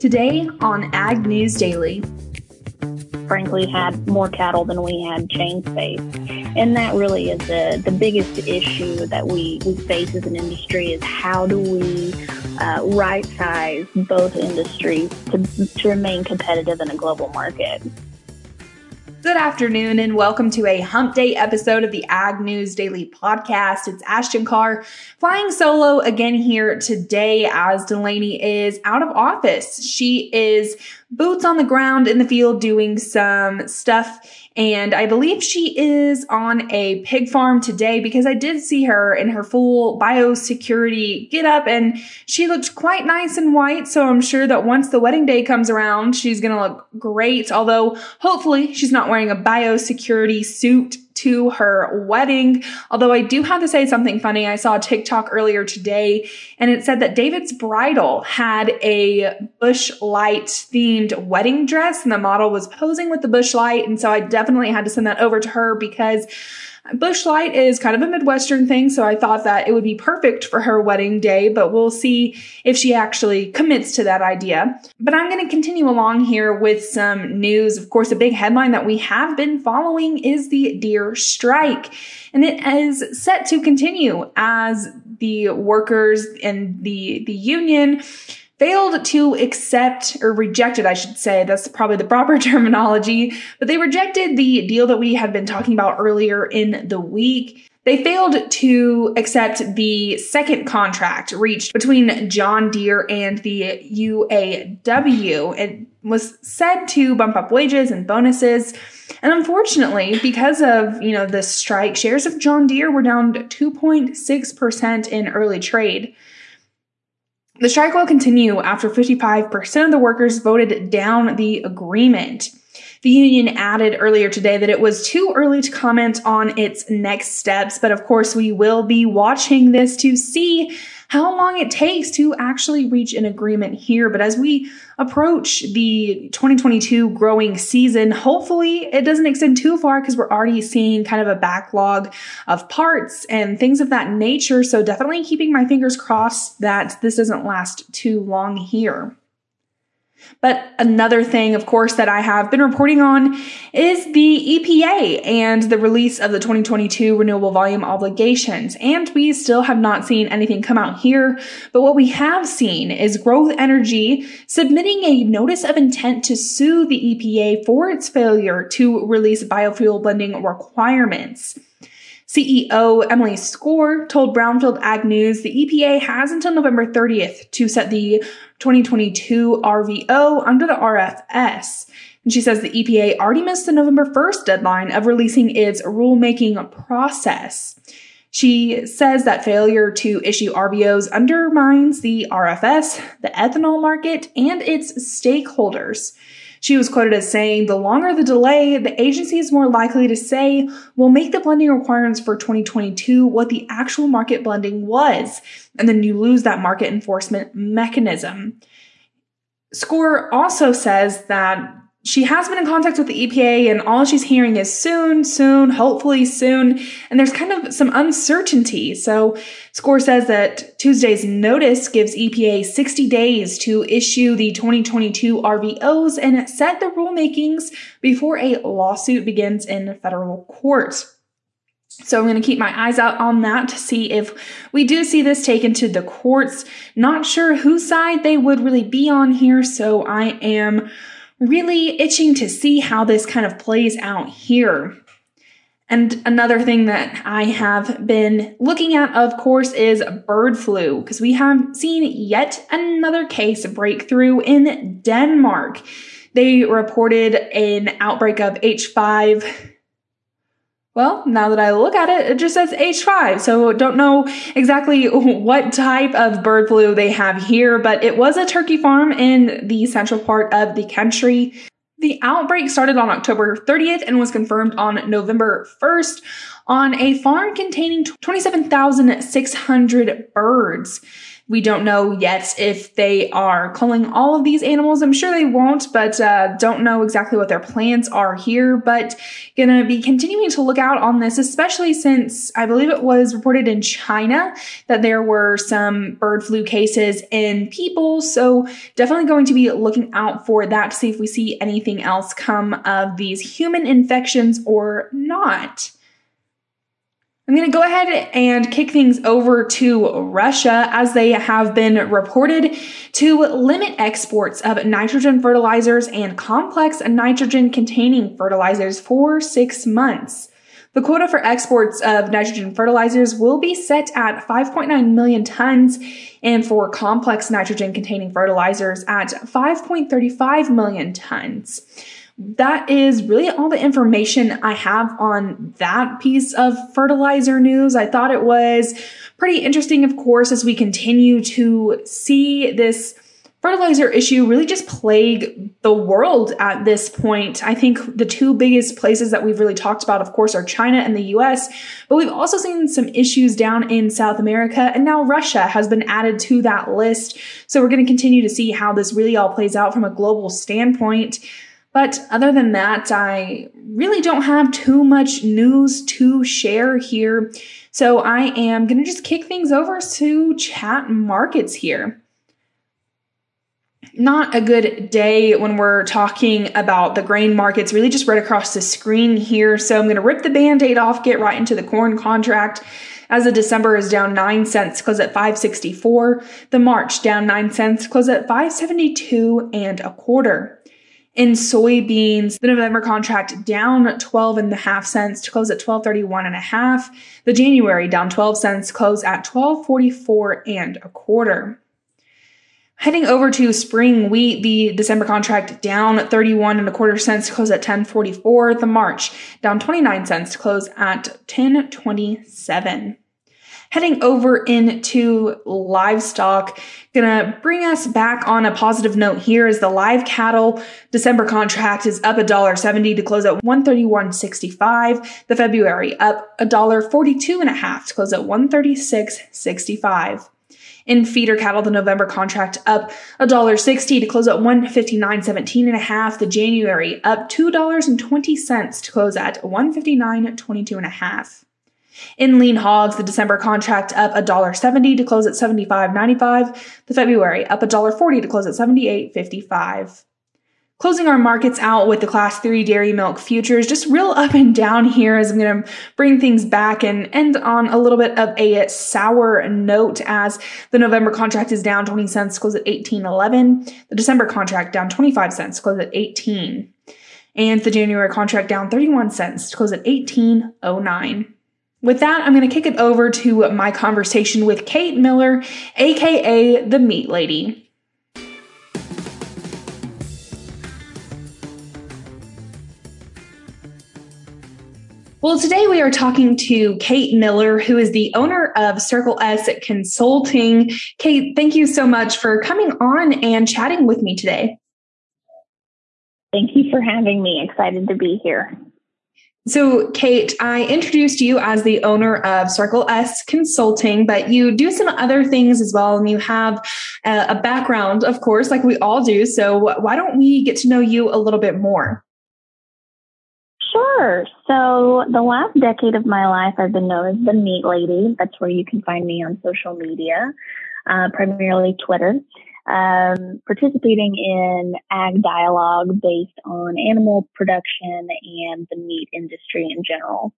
Today on Ag News Daily. Frankly, had more cattle than we had chain space. And that really is the, the biggest issue that we, we face as an industry is how do we uh, right size both industries to, to remain competitive in a global market. Good afternoon and welcome to a hump day episode of the Ag News Daily podcast. It's Ashton Carr flying solo again here today as Delaney is out of office. She is boots on the ground in the field doing some stuff and I believe she is on a pig farm today because I did see her in her full biosecurity get up and she looked quite nice and white. So I'm sure that once the wedding day comes around, she's going to look great. Although hopefully she's not wearing a biosecurity suit to her wedding. Although I do have to say something funny. I saw a TikTok earlier today and it said that David's bridal had a Busch Light themed wedding dress and the model was posing with the Busch Light. And so I definitely had to send that over to her because Busch Light is kind of a Midwestern thing, so I thought that it would be perfect for her wedding day, but we'll see if she actually commits to that idea. But I'm going to continue along here with some news. Of course, a big headline that we have been following is the Deere strike, and it is set to continue as the workers and the, the union failed to accept or rejected, I should say, that's probably the proper terminology, but they rejected the deal that we had been talking about earlier in the week. They failed to accept the second contract reached between John Deere and the UAW. It was said to bump up wages and bonuses. And unfortunately, because of, you know, the strike, shares of John Deere were down 2.6% in early trade. The strike will continue after 55% of the workers voted down the agreement. The union added earlier today that it was too early to comment on its next steps, but of course we will be watching this to see how long it takes to actually reach an agreement here. But as we approach the 2022 growing season, hopefully it doesn't extend too far because we're already seeing kind of a backlog of parts and things of that nature. So definitely keeping my fingers crossed that this doesn't last too long here. But another thing, of course, that I have been reporting on is the EPA and the release of the 2022 renewable volume obligations. And we still have not seen anything come out here. But what we have seen is Growth Energy submitting a notice of intent to sue the EPA for its failure to release biofuel blending requirements. CEO Emily Skor told Brownfield Ag News the EPA has until November 30th to set the 2022 RVO under the RFS. And she says the EPA already missed the November 1st deadline of releasing its rulemaking process. She says that failure to issue RVOs undermines the RFS, the ethanol market, and its stakeholders. She was quoted as saying, the longer the delay, the agency is more likely to say, we'll make the blending requirements for 2022 what the actual market blending was. And then you lose that market enforcement mechanism. Skor also says that she has been in contact with the EPA and all she's hearing is soon, soon, hopefully soon. And there's kind of some uncertainty. So Skor says that Tuesday's notice gives EPA 60 days to issue the 2022 RVOs and set the rulemakings before a lawsuit begins in federal court. So I'm going to keep my eyes out on that to see if we do see this taken to the courts. Not sure whose side they would really be on here. So I am really itching to see how this kind of plays out here. And another thing that I have been looking at, of course, is bird flu, because we have seen yet another case breakthrough in Denmark. They reported an outbreak of H5 well, now that I look at it, it just says H5. So don't know exactly what type of bird flu they have here, but it was a turkey farm in the central part of the country. The outbreak started on October 30th and was confirmed on November 1st. on a farm containing 27,600 birds. We don't know yet if they are culling all of these animals. I'm sure they won't, but uh, don't know exactly what their plans are here. But gonna be continuing to look out on this, especially since I believe it was reported in China that there were some bird flu cases in people. So definitely going to be looking out for that to see if we see anything else come of these human infections or not. I'm going to go ahead and kick things over to Russia as they have been reported to limit exports of nitrogen fertilizers and complex nitrogen containing fertilizers for six months. The quota for exports of nitrogen fertilizers will be set at 5.9 million tons and for complex nitrogen containing fertilizers at 5.35 million tons that is really all the information I have on that piece of fertilizer news. I thought it was pretty interesting, of course, as we continue to see this fertilizer issue really just plague the world at this point. I think the two biggest places that we've really talked about, of course, are China and the US, but we've also seen some issues down in South America, and now Russia has been added to that list. So we're going to continue to see how this really all plays out from a global standpoint. But other than that, I really don't have too much news to share here. So I am going to just kick things over to chat markets here. Not a good day when we're talking about the grain markets, really just right across the screen here. So I'm going to rip the band aid off, get right into the corn contract. As the December is down 9 cents, close at 564. The March down 9 cents, close at 572 and a quarter. In soybeans, the November contract down 12 and a half cents to close at 1231 and a half. The January down 12 cents, close at 1244 and a quarter. Heading over to spring wheat, the December contract down 31 and a quarter cents to close at 1044. The March down 29 cents to close at 1027 heading over into livestock. Gonna bring us back on a positive note here as the live cattle December contract is up a dollar seventy to close at one thirty one sixty five. The February up a dollar forty two and a half to close at one thirty six sixty five. In feeder cattle, the November contract up a dollar sixty to close at one fifty nine seventeen and a half. The January up two dollars and twenty cents to close at one fifty nine twenty two and a half. In lean hogs, the December contract up $1.70 to close at $75.95. The February up $1.40 to close at $78.55. Closing our markets out with the class three dairy milk futures, just real up and down here as I'm going to bring things back and end on a little bit of a sour note as the November contract is down 20 cents, close at 18.11. The December contract down 25 cents, close at 18. And the January contract down 31 cents, close at 18.09. With that, I'm going to kick it over to my conversation with Kate Miller, aka the Meat Lady. Well, today we are talking to Kate Miller, who is the owner of Circle S Consulting. Kate, thank you so much for coming on and chatting with me today. Thank you for having me. Excited to be here. So, Kate, I introduced you as the owner of Circle S Consulting, but you do some other things as well, and you have a, background, of course, like we all do. So, why don't we get to know you a little bit more? Sure. So, the last decade of my life, I've been known as the Meat Lady. That's where you can find me on social media, uh, primarily Twitter um, participating in ag dialogue based on animal production and the meat industry in general.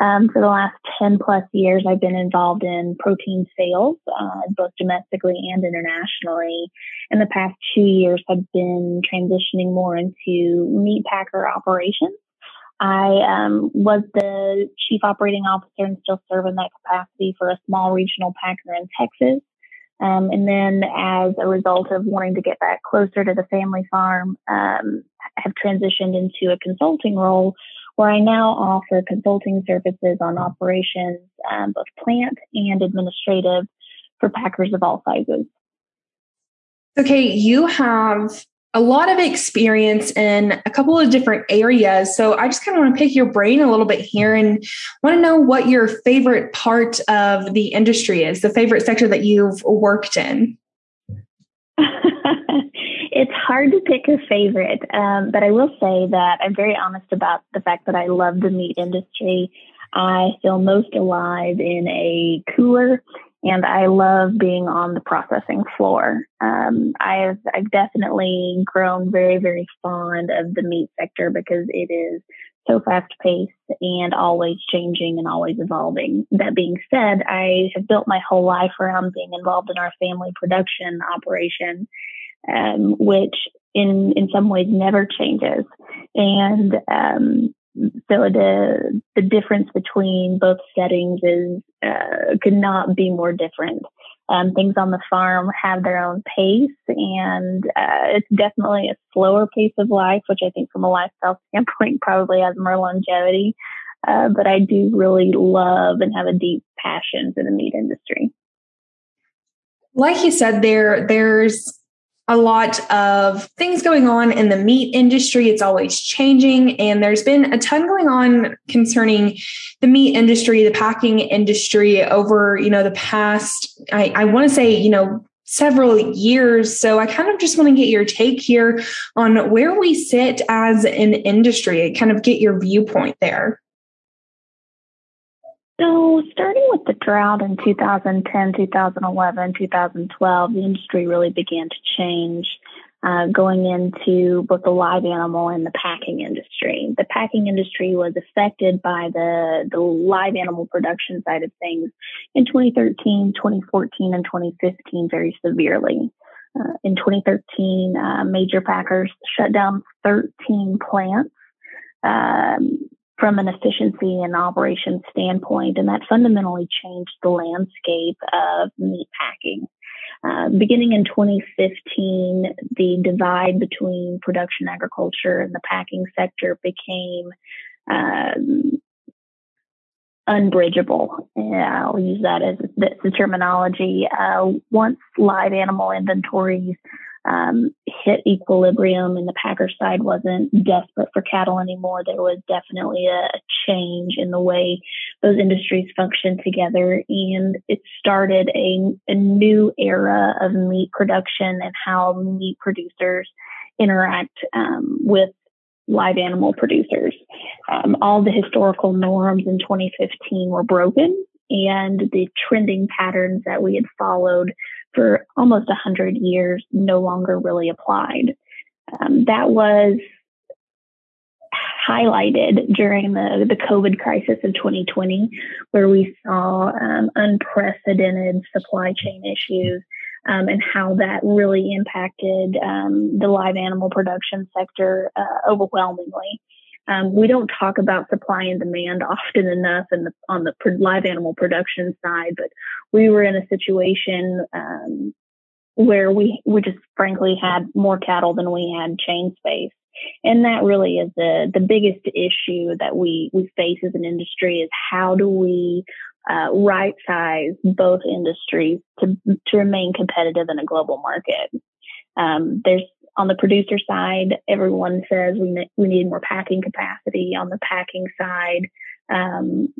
Um, for the last 10 plus years, I've been involved in protein sales, uh, both domestically and internationally. In the past two years, I've been transitioning more into meat packer operations. I um, was the chief operating officer and still serve in that capacity for a small regional packer in Texas. Um, and then as a result of wanting to get back closer to the family farm, um, have transitioned into a consulting role where I now offer consulting services on operations, um, both plant and administrative for packers of all sizes. Okay, you have a lot of experience in a couple of different areas. So I just kind of want to pick your brain a little bit here and want to know what your favorite part of the industry is, the favorite sector that you've worked in. it's hard to pick a favorite, um, but I will say that I'm very honest about the fact that I love the meat industry. I feel most alive in a cooler and I love being on the processing floor. Um, I've I've definitely grown very very fond of the meat sector because it is so fast paced and always changing and always evolving. That being said, I have built my whole life around being involved in our family production operation, um, which in in some ways never changes. And um, so the the difference between both settings is uh, could not be more different. Um, things on the farm have their own pace, and uh, it's definitely a slower pace of life, which I think, from a lifestyle standpoint, probably has more longevity. Uh, but I do really love and have a deep passion for the meat industry. Like you said, there there's a lot of things going on in the meat industry. It's always changing. And there's been a ton going on concerning the meat industry, the packing industry over, you know, the past, I, I want to say, you know, several years. So I kind of just want to get your take here on where we sit as an industry, kind of get your viewpoint there. So, starting with the drought in 2010, 2011, 2012, the industry really began to change. Uh, going into both the live animal and the packing industry. The packing industry was affected by the, the live animal production side of things in 2013, 2014, and 2015 very severely. Uh, in 2013, uh, major packers shut down 13 plants. Um, from an efficiency and operation standpoint, and that fundamentally changed the landscape of meat packing. Uh, beginning in 2015, the divide between production agriculture and the packing sector became um, unbridgeable. I'll use that as the terminology. Uh, once live animal inventories um, hit equilibrium and the Packer side wasn't desperate for cattle anymore. There was definitely a, change in the way those industries functioned together. And it started a, a new era of meat production and how meat producers interact um, with live animal producers. Um, all the historical norms in 2015 were broken and the trending patterns that we had followed for almost 100 years no longer really applied. Um, that was highlighted during the, the COVID crisis of 2020, where we saw um, unprecedented supply chain issues um, and how that really impacted um, the live animal production sector uh, overwhelmingly. Um, we don't talk about supply and demand often enough in the, on the live animal production side, but we were in a situation um, where we we just frankly had more cattle than we had chain space, and that really is the the biggest issue that we we face as an industry is how do we uh, right size both industries to to remain competitive in a global market. Um, there's on the producer side, everyone says we we need more packing capacity. On the packing side, um,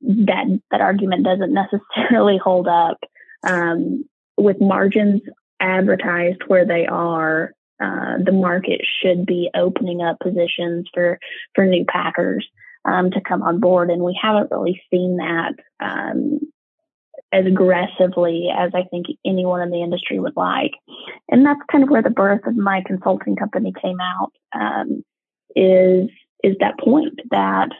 that that argument doesn't necessarily hold up. Um, with margins advertised where they are, uh, the market should be opening up positions for for new packers um, to come on board, and we haven't really seen that um, as aggressively as I think anyone in the industry would like. And that's kind of where the birth of my consulting company came out. Um, is is that point that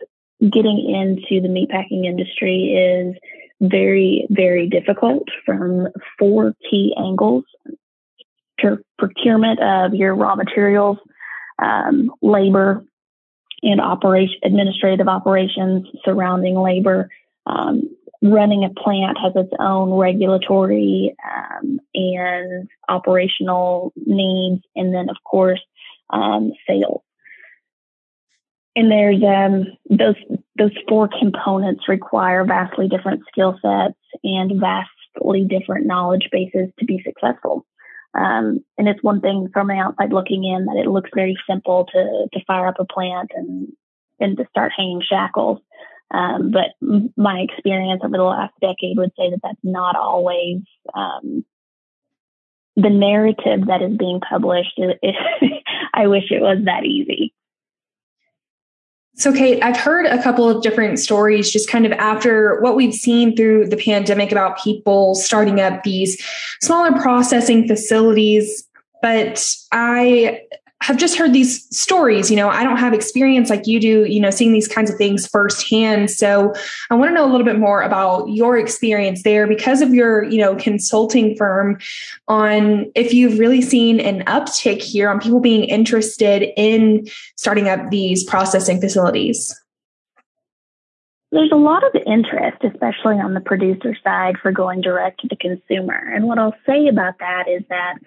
getting into the meatpacking industry is very very difficult from four key angles: procurement of your raw materials, um, labor, and operation administrative operations surrounding labor. Um, running a plant has its own regulatory um, and operational needs, and then of course um, sales. And there's um, those those four components require vastly different skill sets and vastly different knowledge bases to be successful. Um, and it's one thing from the outside looking in that it looks very simple to to fire up a plant and and to start hanging shackles. Um, but my experience over the last decade would say that that's not always um, the narrative that is being published. I wish it was that easy. So, Kate, I've heard a couple of different stories just kind of after what we've seen through the pandemic about people starting up these smaller processing facilities. But I have just heard these stories. You know, I don't have experience like you do, you know, seeing these kinds of things firsthand. So I want to know a little bit more about your experience there because of your, you know, consulting firm on if you've really seen an uptick here on people being interested in starting up these processing facilities. There's a lot of interest, especially on the producer side, for going direct to the consumer. And what I'll say about that is that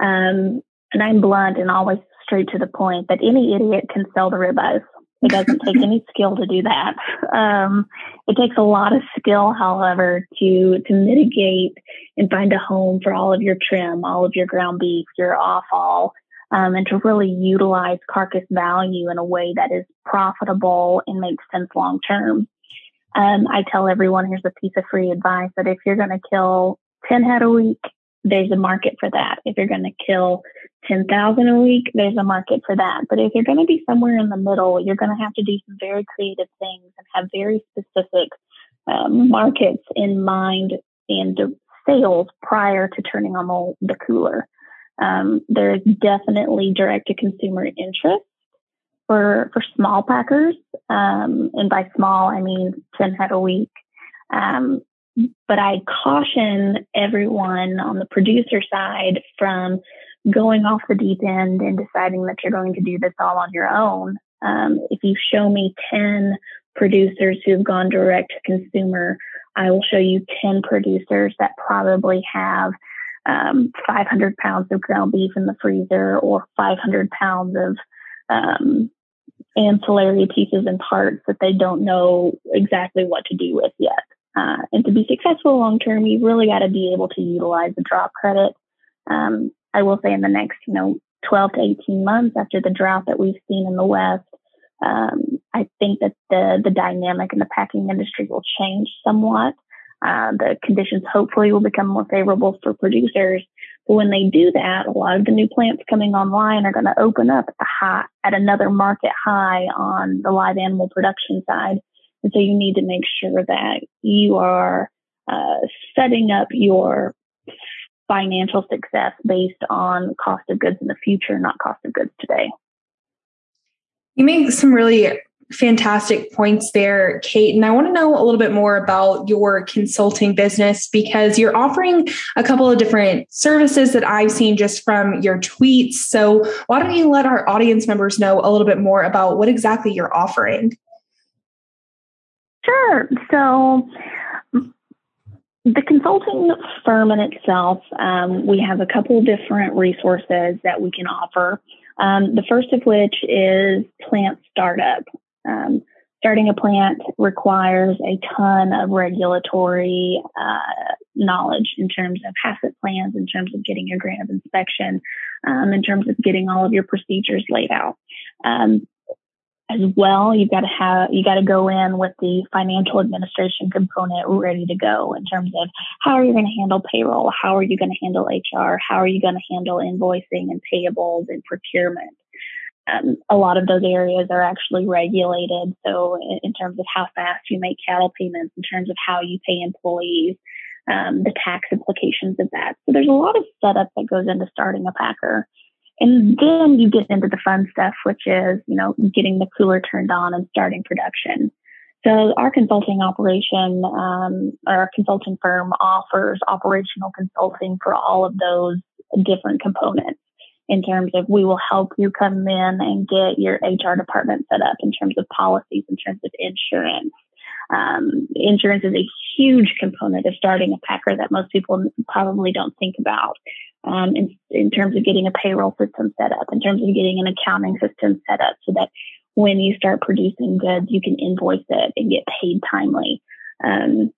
um, and I'm blunt and always straight to the point that any idiot can sell the ribeyes. It doesn't take any skill to do that. Um, it takes a lot of skill, however, to to mitigate and find a home for all of your trim, all of your ground beef, your offal, um, and to really utilize carcass value in a way that is profitable and makes sense long term. Um, I tell everyone here's a piece of free advice that if you're going to kill 10 head a week, there's a market for that. If you're going to kill 10,000 a week, there's a market for that. But if you're going to be somewhere in the middle, you're going to have to do some very creative things and have very specific um, markets in mind and sales prior to turning on the, cooler. Um, there is definitely direct to consumer interest for, for small packers. Um, and by small, I mean 10 head a week. Um, but I caution everyone on the producer side from going off the deep end and deciding that you're going to do this all on your own. Um, if you show me 10 producers who've gone direct to consumer, I will show you 10 producers that probably have um, 500 pounds of ground beef in the freezer or 500 pounds of um, ancillary pieces and parts that they don't know exactly what to do with yet. Uh, and to be successful long term, you really got to be able to utilize the drop credit. Um, I will say in the next, you know, 12 to 18 months after the drought that we've seen in the West, um, I think that the the dynamic in the packing industry will change somewhat. Uh, the conditions hopefully will become more favorable for producers. But when they do that, a lot of the new plants coming online are going to open up at, high, at another market high on the live animal production side. And so you need to make sure that you are uh, setting up your financial success based on cost of goods in the future, not cost of goods today. You make some really fantastic points there, Kate. And I want to know a little bit more about your consulting business because you're offering a couple of different services that I've seen just from your tweets. So, why don't you let our audience members know a little bit more about what exactly you're offering? Sure. So, the consulting firm in itself, um, we have a couple different resources that we can offer. Um, the first of which is plant startup. Um, starting a plant requires a ton of regulatory uh, knowledge in terms of HACCP plans, in terms of getting a grant of inspection, um, in terms of getting all of your procedures laid out. Um, as well. You've got to have, you got to go in with the financial administration component ready to go in terms of how are you going to handle payroll? How are you going to handle HR? How are you going to handle invoicing and payables and procurement? Um, a lot of those areas are actually regulated. So in, in, terms of how fast you make cattle payments, in terms of how you pay employees, um, the tax implications of that. So there's a lot of setup that goes into starting a packer. And then you get into the fun stuff, which is, you know, getting the cooler turned on and starting production. So our consulting operation, um, our consulting firm offers operational consulting for all of those different components in terms of we will help you come in and get your HR department set up in terms of policies, in terms of insurance. Um, insurance is a huge component of starting a packer that most people probably don't think about um, in, in terms of getting a payroll system set up, in terms of getting an accounting system set up so that when you start producing goods, you can invoice it and get paid timely. Um,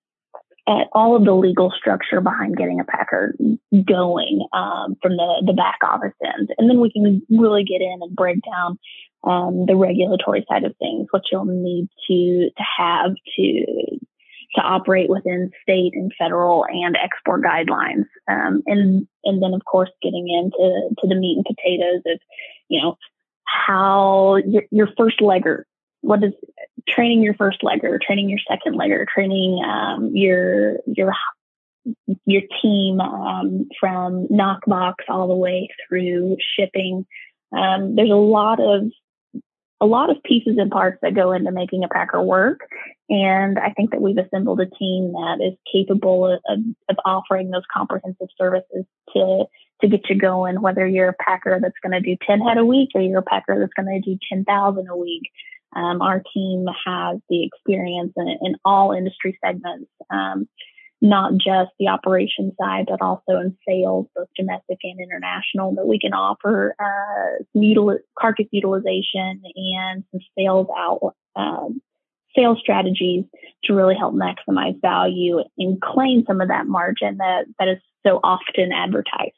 at all of the legal structure behind getting a packer going um, from the, the back office end. And then we can really get in and break down um, the regulatory side of things, what you'll need to, to have to, to operate within state and federal and export guidelines. Um, and, and then of course getting into, to the meat and potatoes of, you know, how your, your first legger what is training your first legger, training your second legger, training um, your your your team um, from knockbox all the way through shipping. Um, there's a lot of a lot of pieces and parts that go into making a packer work, and I think that we've assembled a team that is capable of, of offering those comprehensive services to to get you going. Whether you're a packer that's going to do 10 head a week, or you're a packer that's going to do 10,000 a week. Um, our team has the experience in, in all industry segments, um, not just the operation side, but also in sales, both domestic and international, that we can offer uh, util- carcass utilization and some sales out. Um, sales strategies to really help maximize value and claim some of that margin that, that is so often advertised.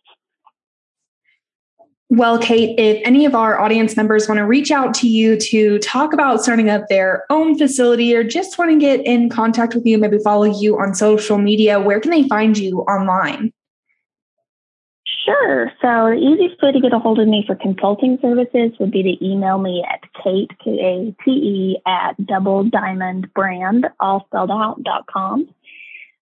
Well, Kate, if any of our audience members want to reach out to you to talk about starting up their own facility or just want to get in contact with you, maybe follow you on social media, where can they find you online? Sure. So the easiest way to get a hold of me for consulting services would be to email me at Kate, K-A-T-E, at double diamond brand, all spelled out, dot com.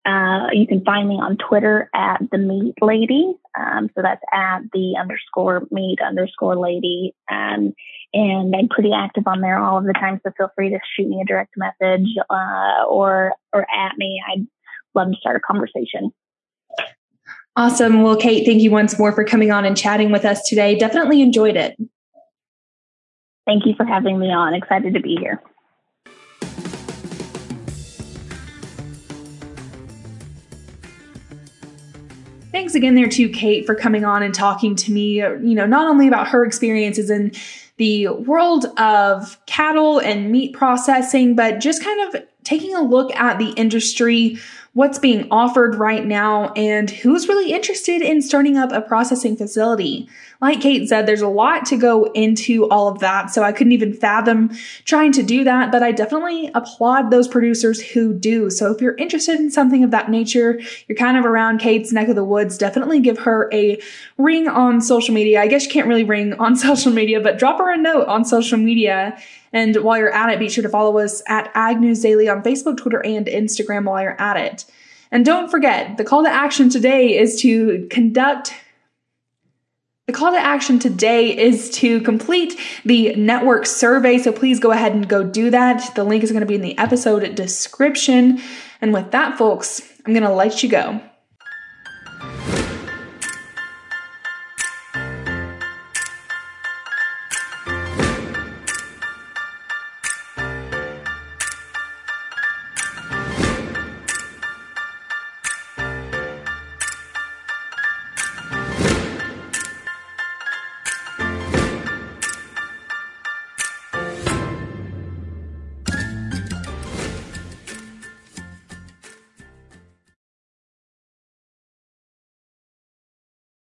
Uh, you can find me on Twitter at the Meat Lady. Um, so that's at the underscore meat underscore lady. Um, and I'm pretty active on there all of the time. So feel free to shoot me a direct message uh, or or at me. I'd love to start a conversation. Awesome. Well, Kate, thank you once more for coming on and chatting with us today. Definitely enjoyed it. Thank you for having me on. Excited to be here. Thanks again there to Kate for coming on and talking to me, uh, you know, not only about her experiences in the world of cattle and meat processing, but just kind of taking a look at the industry what's being offered right now, and who's really interested in starting up a processing facility. Like Kate said, there's a lot to go into all of that, so I couldn't even fathom trying to do that, but I definitely applaud those producers who do. So if you're interested in something of that nature, you're kind of around Kate's neck of the woods, definitely give her a ring on social media. I guess you can't really ring on social media, but drop her a note on social media and while you're at it, be sure to follow us at Ag News Daily on Facebook, Twitter, and Instagram while you're at it. And don't forget, the call to action today is to conduct the call to action today is to complete the network survey. So please go ahead and go do that. The link is going to be in the episode description. And with that, folks, I'm going to let you go.